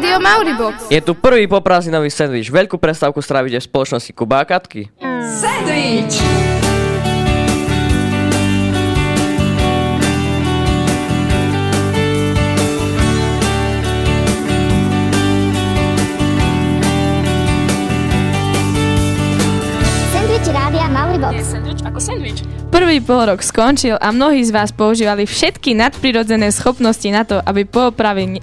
Rádio Mauribox. Je tu prvý poprázdninový sendvič. Veľkú prestávku strávite v spoločnosti Kuba a Katky. Sandwich! Ako sandwich. Prvý polrok skončil a mnohí z vás používali všetky nadprirodzené schopnosti na to, aby poopravi,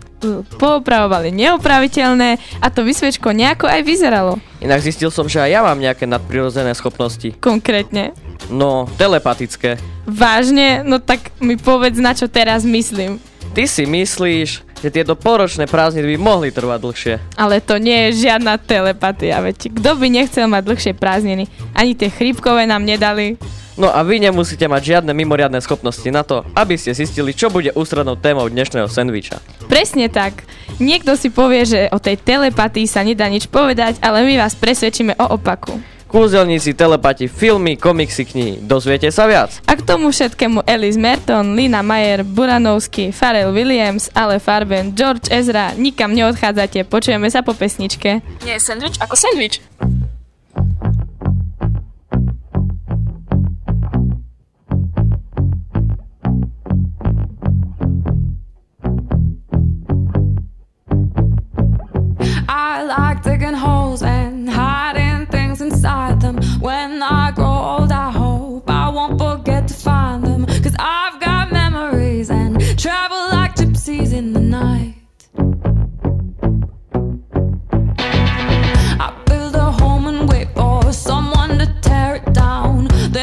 poopravovali neopraviteľné a to vysvečko nejako aj vyzeralo. Inak zistil som, že aj ja mám nejaké nadprirodzené schopnosti. Konkrétne. No, telepatické. Vážne? No tak mi povedz, na čo teraz myslím. Ty si myslíš, že tieto poročné prázdniny by mohli trvať dlhšie. Ale to nie je žiadna telepatia, veď kto by nechcel mať dlhšie prázdniny? Ani tie chrípkové nám nedali. No a vy nemusíte mať žiadne mimoriadne schopnosti na to, aby ste zistili, čo bude ústrednou témou dnešného sendviča. Presne tak. Niekto si povie, že o tej telepatii sa nedá nič povedať, ale my vás presvedčíme o opaku. Kúzelníci, telepati, filmy, komiksy, knihy. Dozviete sa viac? A k tomu všetkému Alice Merton, Lina Mayer, Buranovsky, Pharrell Williams, Ale Farben, George Ezra, nikam neodchádzate, počujeme sa po pesničke. Nie je sandwich ako sandwich.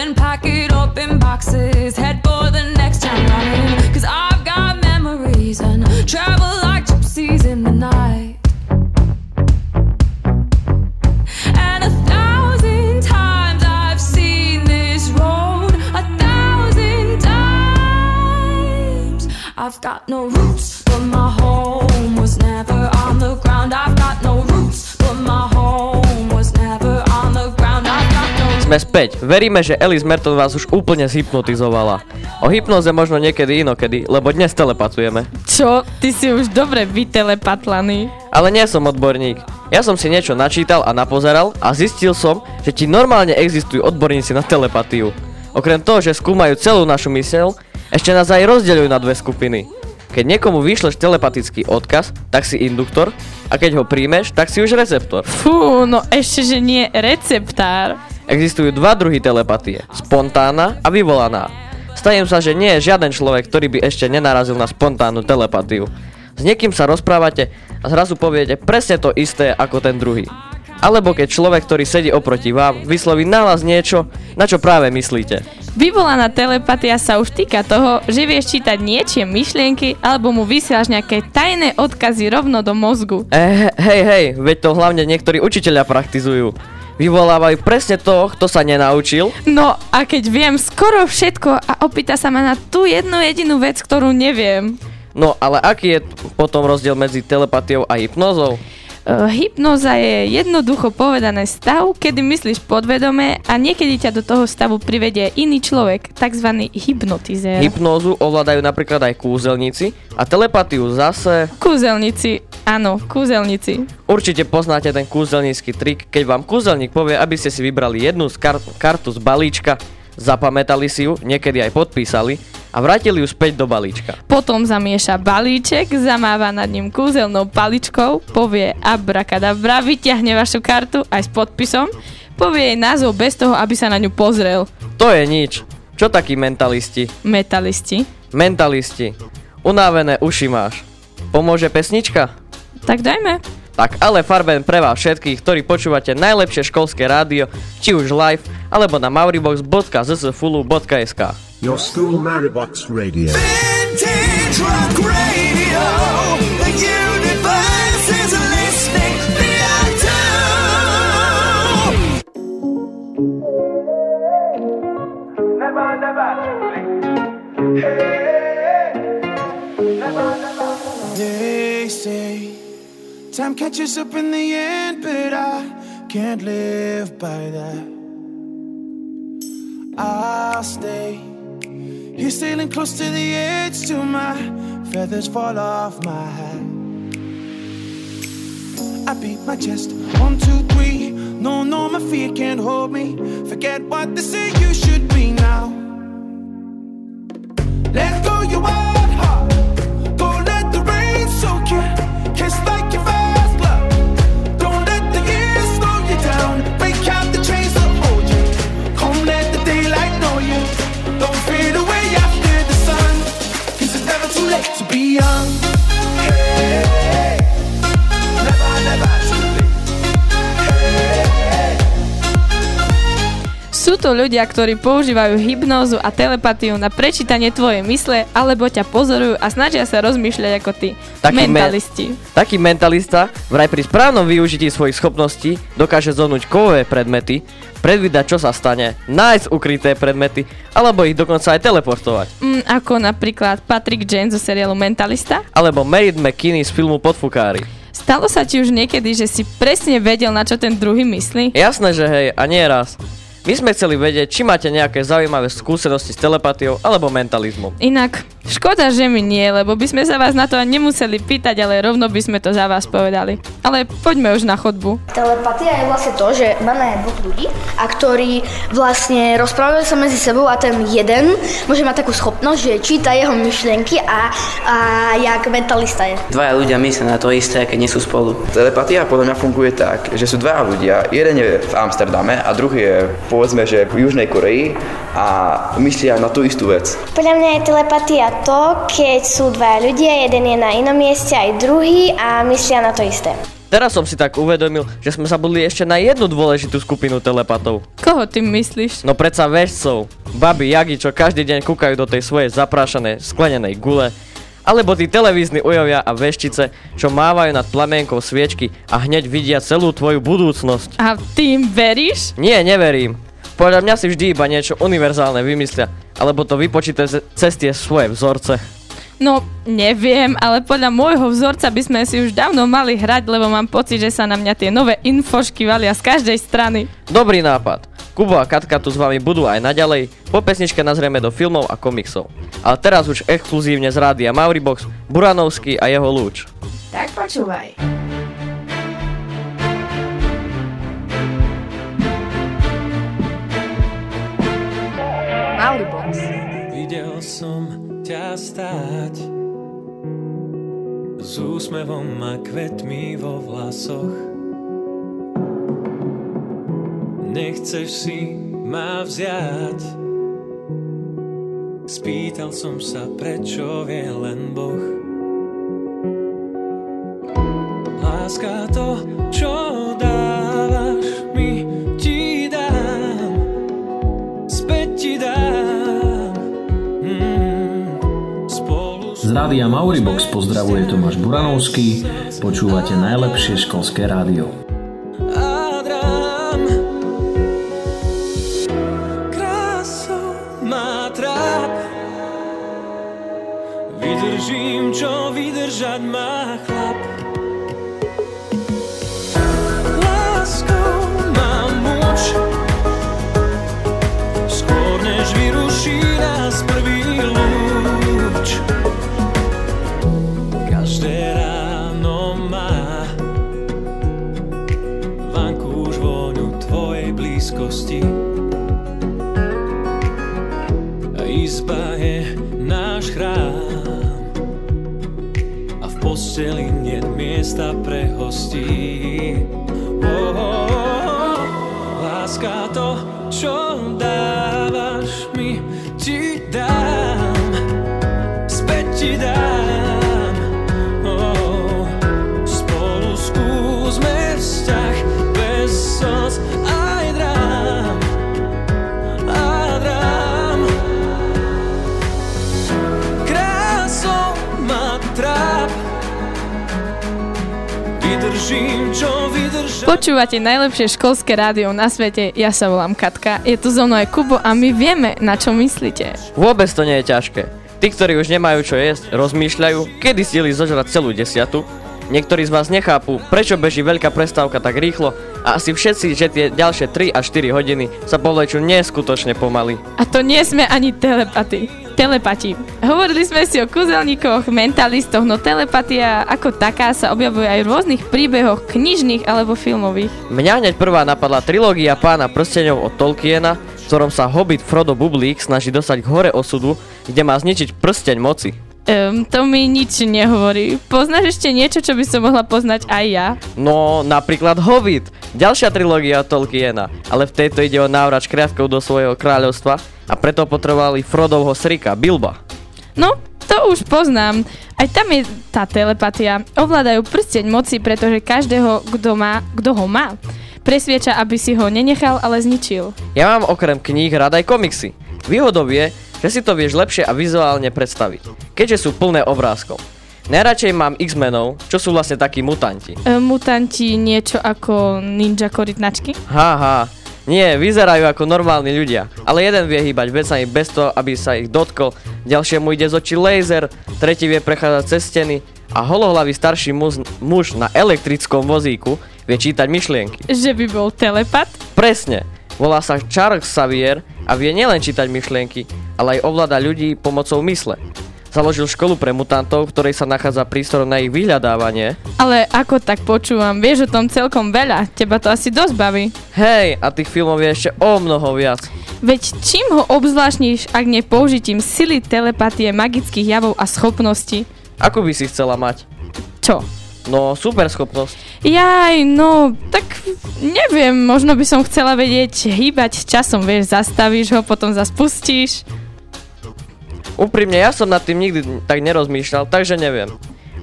Then pack it up in boxes, head Sme späť. Veríme, že Alice Merton vás už úplne zhypnotizovala. O hypnoze možno niekedy inokedy, lebo dnes telepatujeme. Čo? Ty si už dobre vytelepatlaný. Ale nie som odborník. Ja som si niečo načítal a napozeral a zistil som, že ti normálne existujú odborníci na telepatiu. Okrem toho, že skúmajú celú našu myseľ, ešte nás aj rozdeľujú na dve skupiny. Keď niekomu vyšleš telepatický odkaz, tak si induktor a keď ho príjmeš, tak si už receptor. Fú, no ešte, že nie receptár. Existujú dva druhy telepatie. Spontánna a vyvolaná. Stajem sa, že nie je žiaden človek, ktorý by ešte nenarazil na spontánnu telepatiu. S niekým sa rozprávate a zrazu poviete presne to isté ako ten druhý. Alebo keď človek, ktorý sedí oproti vám, vysloví na vás niečo, na čo práve myslíte. Vyvolaná telepatia sa už týka toho, že vieš čítať niečie myšlienky alebo mu vysielaš nejaké tajné odkazy rovno do mozgu. E, hej, hej, veď to hlavne niektorí učiteľia praktizujú. Vyvolávajú presne to, kto sa nenaučil No a keď viem skoro všetko a opýta sa ma na tú jednu jedinú vec, ktorú neviem. No ale aký je potom rozdiel medzi telepatiou a hypnózou? Uh, hypnoza je jednoducho povedané stav, kedy myslíš podvedome a niekedy ťa do toho stavu privedie iný človek, tzv. hypnotizér. Hypnózu ovládajú napríklad aj kúzelníci a telepatiu zase... Kúzelníci, áno, kúzelníci. Určite poznáte ten kúzelnícky trik, keď vám kúzelník povie, aby ste si vybrali jednu z kar- kartu z balíčka, zapamätali si ju, niekedy aj podpísali a vrátili ju späť do balíčka. Potom zamieša balíček, zamáva nad ním kúzelnou paličkou, povie abrakadabra, vyťahne vašu kartu aj s podpisom, povie jej názov bez toho, aby sa na ňu pozrel. To je nič. Čo takí mentalisti? Metalisti. Mentalisti. Unávené uši máš. Pomôže pesnička? Tak dajme. Tak ale Farben pre vás všetkých, ktorí počúvate najlepšie školské rádio, či už live, alebo na mauribox.zsfulu.sk Your school Maribox Radio. Vintage Rock Radio. The universe is listening. Never, never, They say time catches up in the end, but I can't live by that. I'll stay here sailing close to the edge till my feathers fall off my hat. I beat my chest. One, two, three. No, no, my fear can't hold me. Forget what they say you should Sú ľudia, ktorí používajú hypnózu a telepatiu na prečítanie tvojej mysle, alebo ťa pozorujú a snažia sa rozmýšľať ako ty. Taký me- Mentalisti. Taký mentalista vraj pri správnom využití svojich schopností dokáže zonúť kovové predmety, predvídať čo sa stane, nájsť ukryté predmety, alebo ich dokonca aj teleportovať. Mm, ako napríklad Patrick Jane zo seriálu Mentalista. Alebo Merit McKinney z filmu Podfukári. Stalo sa ti už niekedy, že si presne vedel, na čo ten druhý myslí? Jasné, že hej, a nie raz. My sme chceli vedieť, či máte nejaké zaujímavé skúsenosti s telepatiou alebo mentalizmom. Inak, škoda, že mi nie, lebo by sme sa vás na to ani nemuseli pýtať, ale rovno by sme to za vás povedali. Ale poďme už na chodbu. Telepatia je vlastne to, že máme dvoch ľudí, a ktorí vlastne rozprávajú sa medzi sebou a ten jeden môže mať takú schopnosť, že číta jeho myšlienky a, a jak mentalista je. Dvaja ľudia myslia na to isté, keď nie sú spolu. Telepatia podľa mňa funguje tak, že sú dvaja ľudia, jeden je v Amsterdame a druhý je povedzme, že v Južnej Koreji a myslia na tú istú vec. Podľa mňa je telepatia to, keď sú dva ľudia, jeden je na inom mieste aj druhý a myslia na to isté. Teraz som si tak uvedomil, že sme zabudli ešte na jednu dôležitú skupinu telepatov. Koho ty myslíš? No predsa väžcov, baby, jagi, čo každý deň kúkajú do tej svojej zaprášanej, sklenenej gule, alebo tí televízni ujovia a veštice, čo mávajú nad plamienkou sviečky a hneď vidia celú tvoju budúcnosť. A ty im veríš? Nie, neverím. Podľa mňa si vždy iba niečo univerzálne vymyslia, alebo to vypočítajú cez tie svoje vzorce. No, neviem, ale podľa môjho vzorca by sme si už dávno mali hrať, lebo mám pocit, že sa na mňa tie nové infošky valia z každej strany. Dobrý nápad. Kubo a Katka tu s vami budú aj naďalej. Po pesničke nazrieme do filmov a komiksov. Ale teraz už exkluzívne z rádia Mauribox, Buranovský a jeho lúč. Tak počúvaj. Mauribox. Videl som ťa stáť s úsmevom a kvetmi vo vlasoch. Nechceš si ma vziať. Spýtal som sa, prečo vie len Boh. Láska to, čo dávaš mi, ti dám. Späť ti dám. Mm, Z rádia Mauribox pozdravuje Tomáš Buranovský, počúvate najlepšie školské rádio. Blízkosti. A izba je náš chrám. A v posteli nie miesta pre hostí oh, oh, oh. Láska to, čo dávaš mi, ti dám Späť ti dám Vydržím, čo vydržať Počúvate najlepšie školské rádio na svete, ja sa volám Katka, je tu so mnou aj Kubo a my vieme, na čo myslíte. Vôbec to nie je ťažké. Tí, ktorí už nemajú čo jesť, rozmýšľajú, kedy stihli zožrať celú desiatu. Niektorí z vás nechápu, prečo beží veľká prestávka tak rýchlo a asi všetci, že tie ďalšie 3 až 4 hodiny sa povlečú neskutočne pomaly. A to nie sme ani telepati. Telepati. Hovorili sme si o kúzelníkoch, mentalistoch, no telepatia ako taká sa objavuje aj v rôznych príbehoch knižných alebo filmových. Mňa hneď prvá napadla trilógia pána prstenov od Tolkiena, v ktorom sa hobbit Frodo Bublík snaží dostať k hore osudu, kde má zničiť prsteň moci. Um, to mi nič nehovorí. Poznáš ešte niečo, čo by som mohla poznať aj ja? No, napríklad Hobbit, ďalšia trilógia Tolkiena, ale v tejto ide o návrat škriatkov do svojho kráľovstva a preto potrebovali Frodovho srika, Bilba. No, to už poznám. Aj tam je tá telepatia. Ovládajú prsteň moci, pretože každého, kto má, kto ho má, presvieča, aby si ho nenechal, ale zničil. Ja mám okrem kníh rád aj komiksy. Výhodou je, že si to vieš lepšie a vizuálne predstaviť, keďže sú plné obrázkov. Najradšej mám X-menov, čo sú vlastne takí mutanti. E, mutanti niečo ako ninja korytnačky? Haha, nie, vyzerajú ako normálni ľudia, ale jeden vie hýbať vecami bez toho, aby sa ich dotkol, ďalšiemu ide z očí laser, tretí vie prechádzať cez steny a holohlavý starší muž, muž na elektrickom vozíku vie čítať myšlienky. Že by bol telepat? Presne, volá sa Charles Xavier a vie nielen čítať myšlienky, ale aj ovláda ľudí pomocou mysle. Založil školu pre mutantov, v ktorej sa nachádza prístor na ich vyhľadávanie. Ale ako tak počúvam, vieš o tom celkom veľa, teba to asi dosť baví. Hej, a tých filmov je ešte o mnoho viac. Veď čím ho obzvláštniš, ak nie použitím sily telepatie, magických javov a schopností? Ako by si chcela mať? Čo? No, super schopnosť. Jaj, no, tak neviem, možno by som chcela vedieť hýbať časom, vieš, zastavíš ho, potom zaspustíš. Úprimne, ja som nad tým nikdy tak nerozmýšľal, takže neviem.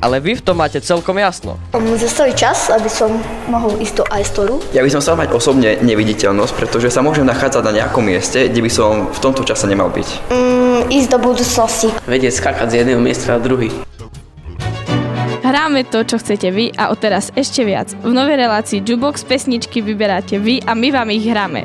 Ale vy v tom máte celkom jasno. Zastaviť čas, aby som mohol ísť do Aistoru. Ja by som chcel mať osobne neviditeľnosť, pretože sa môžem nachádzať na nejakom mieste, kde by som v tomto čase nemal byť. Mm, ísť do budúcnosti. Vedieť skakať z jedného miesta na druhý. Hráme to, čo chcete vy a odteraz ešte viac. V novej relácii Jukebox pesničky vyberáte vy a my vám ich hráme.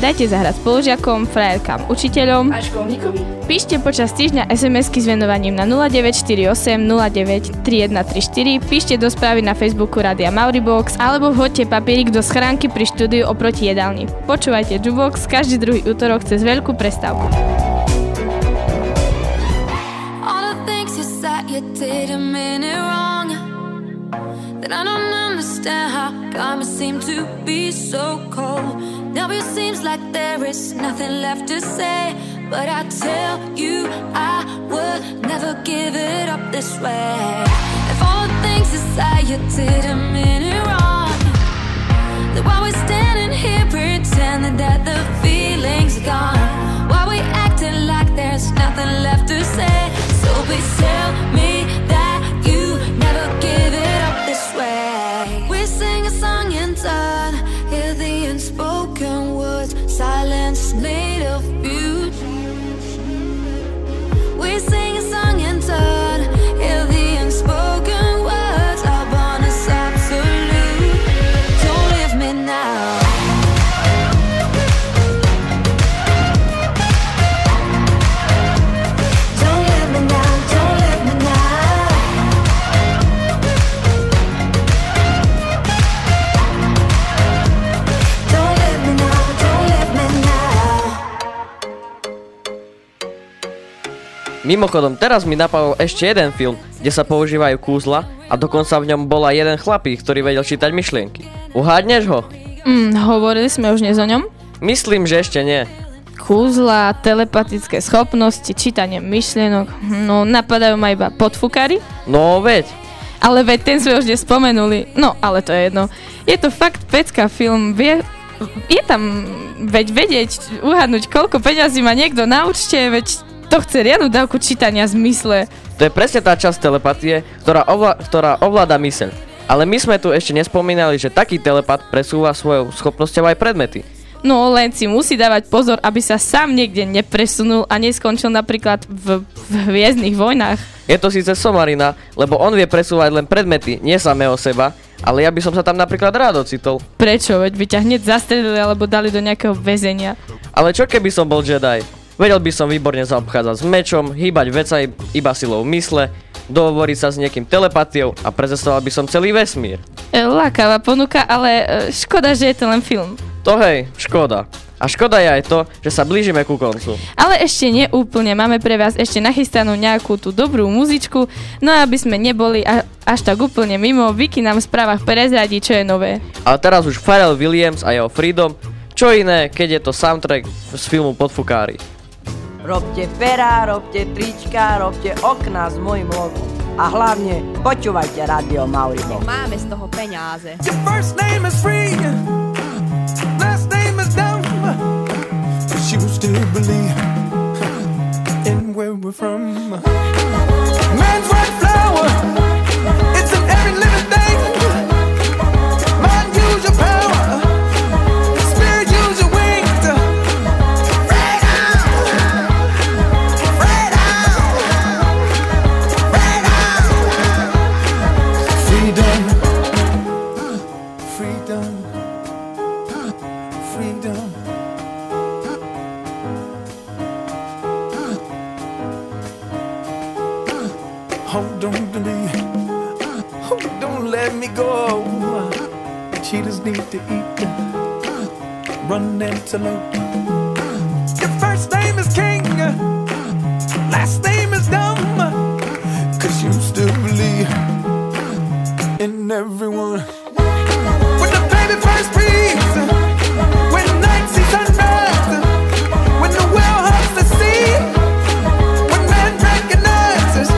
Dajte zahrať spolužiakom, frajerkám, učiteľom A školníkom? Píšte počas týždňa SMS-ky s venovaním na 0948 09 3134, píšte do správy na Facebooku Radia Mauribox alebo vhoďte papierik do schránky pri štúdiu oproti jedálni. Počúvajte Jubox každý druhý útorok cez veľkú prestávku. That I don't understand how karma seemed to be so cold. Now it seems like there is nothing left to say. But I tell you, I would never give it up this way. If all the things said you did a minute wrong. Then why we standing here pretending that the feeling's gone? Why we acting like there's nothing left to say? Mimochodom, teraz mi napadol ešte jeden film, kde sa používajú kúzla a dokonca v ňom bola jeden chlapík, ktorý vedel čítať myšlienky. Uhádneš ho? Mm, hovorili sme už dnes o ňom? Myslím, že ešte nie. Kúzla, telepatické schopnosti, čítanie myšlienok, no napadajú ma iba podfukári. No veď, Ale veď ten sme už dnes spomenuli. No, ale to je jedno. Je to fakt pecka film. Vie, je tam veď vedieť, uhadnúť, koľko peňazí má niekto na účte, veď to chce riadnu dávku čítania zmysle. to je presne tá časť telepatie, ktorá, ovla- ktorá ovláda myseľ. Ale my sme tu ešte nespomínali, že taký telepat presúva svojou schopnosťou aj predmety. No len si musí dávať pozor, aby sa sám niekde nepresunul a neskončil napríklad v, v hviezdnych vojnách. Je to síce somarina, lebo on vie presúvať len predmety, nie samého seba, ale ja by som sa tam napríklad rád ocitol. Prečo? Veď by ťa hneď zastrelili alebo dali do nejakého väzenia. Ale čo keby som bol Jedi? Vedel by som výborne zaobchádzať s mečom, hýbať vecaj iba silou mysle, dohovoriť sa s niekým telepatiou a prezestoval by som celý vesmír. E, Lákavá ponuka, ale e, škoda, že je to len film. To hej, škoda. A škoda je aj to, že sa blížime ku koncu. Ale ešte neúplne, máme pre vás ešte nachystanú nejakú tú dobrú muzičku, no aby sme neboli až tak úplne mimo, Vicky nám v správach prezradí, čo je nové. Ale teraz už Pharrell Williams a jeho Freedom, čo iné, keď je to soundtrack z filmu Podfukári. Robte pera, robte trička, robte okna s mojim logom. A hlavne počúvajte Radio Mauribo. Máme z toho peňáze. Your first name is free, last name is dumb. But you still believe in where we're from. Run antelope. Your first name is King. Last name is Dumb. Cause you still believe in everyone. When the baby first breathes, when night sees sunrise, when the well hugs the sea, when man recognizes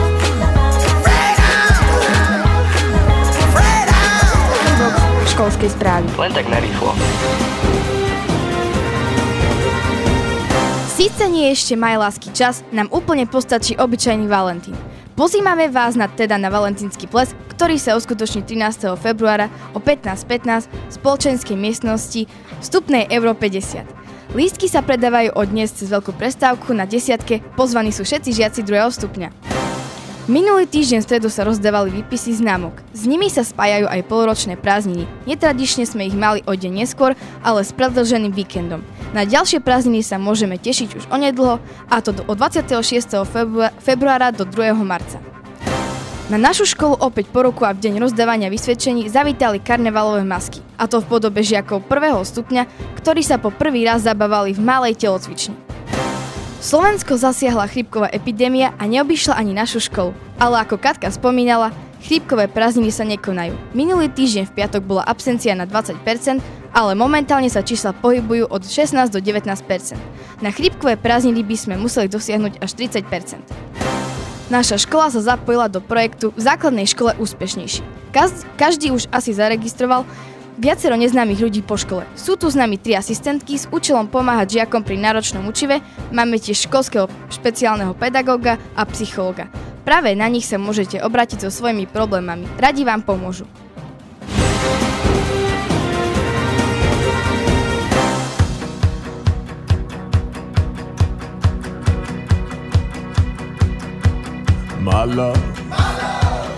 Školskej správy. Len tak narýchlo. Síce nie je ešte majlánsky čas, nám úplne postačí obyčajný Valentín. Pozývame vás na teda na valentínsky ples, ktorý sa uskutoční 13. februára o 15.15 v spoločenskej miestnosti vstupnej Euro 50. Lístky sa predávajú od dnes cez veľkú prestávku na desiatke, pozvaní sú všetci žiaci druhého stupňa. Minulý týždeň v stredu sa rozdávali výpisy známok. S nimi sa spájajú aj poloročné prázdniny. Netradične sme ich mali o deň neskôr, ale s predlženým víkendom. Na ďalšie prázdniny sa môžeme tešiť už onedlho, a to od 26. februá- februára do 2. marca. Na našu školu opäť po roku a v deň rozdávania vysvedčení zavítali karnevalové masky, a to v podobe žiakov prvého stupňa, ktorí sa po prvý raz zabávali v malej telocvični. Slovensko zasiahla chrípková epidémia a neobyšla ani našu školu. Ale ako Katka spomínala, chrípkové prázdniny sa nekonajú. Minulý týždeň v piatok bola absencia na 20%, ale momentálne sa čísla pohybujú od 16 do 19%. Na chrípkové prázdniny by sme museli dosiahnuť až 30%. Naša škola sa zapojila do projektu v základnej škole úspešnejší. Každý už asi zaregistroval viacero neznámych ľudí po škole. Sú tu s nami tri asistentky s účelom pomáhať žiakom pri náročnom učive, máme tiež školského špeciálneho pedagóga a psychológa. Práve na nich sa môžete obrátiť so svojimi problémami. Radi vám pomôžu. My love,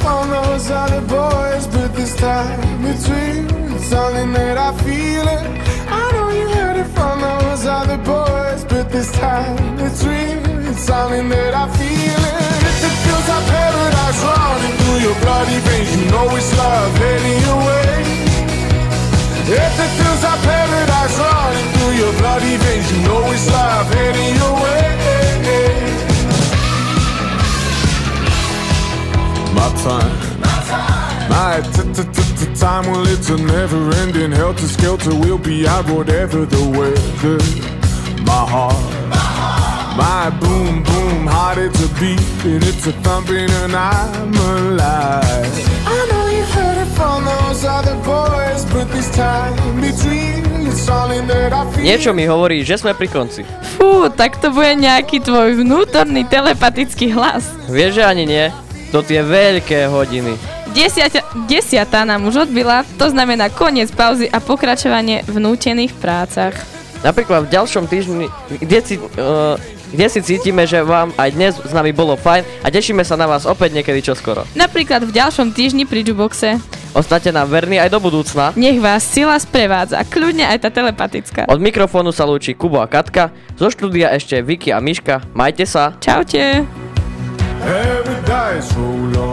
from those other boys, but this time it's real. It's something that I feel it. I know you heard it from those other boys, but this time it's real. It's something that I feel it. If it feels like paradise running through your bloody veins, you know it's love heading your way. If it feels like paradise running through your bloody veins, you know it's love heading your way. My time. My time, well, it's a never ending helter skelter. We'll be out whatever the weather. My heart, my boom boom heart, it's a beat and it's a thumping, and I'm alive. I know you heard it from those other boys, but this time between it's something that I feel. Niečo mi hovorí, že sme pri konci. Fú, tak to bude nejaký tvoj vnútorný telepatický hlas. Vieš, že ani nie? To tie veľké hodiny. Desiata, desiatá nám už odbila, to znamená koniec pauzy a pokračovanie v nútených prácach. Napríklad v ďalšom týždni, kde si, uh, kde si cítime, že vám aj dnes s nami bolo fajn a tešíme sa na vás opäť niekedy čoskoro. Napríklad v ďalšom týždni pri Juboxe. Ostate nám verní aj do budúcna. Nech vás sila sprevádza, kľudne aj tá telepatická. Od mikrofónu sa lúči Kubo a Katka, zo štúdia ešte Vicky a Miška. Majte sa. Čaute. soul. Long.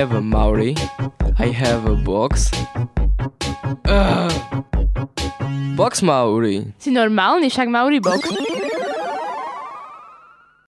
Have a Maori. I have a box. Ugh. Box Maori. Si normálny, však Mauri box.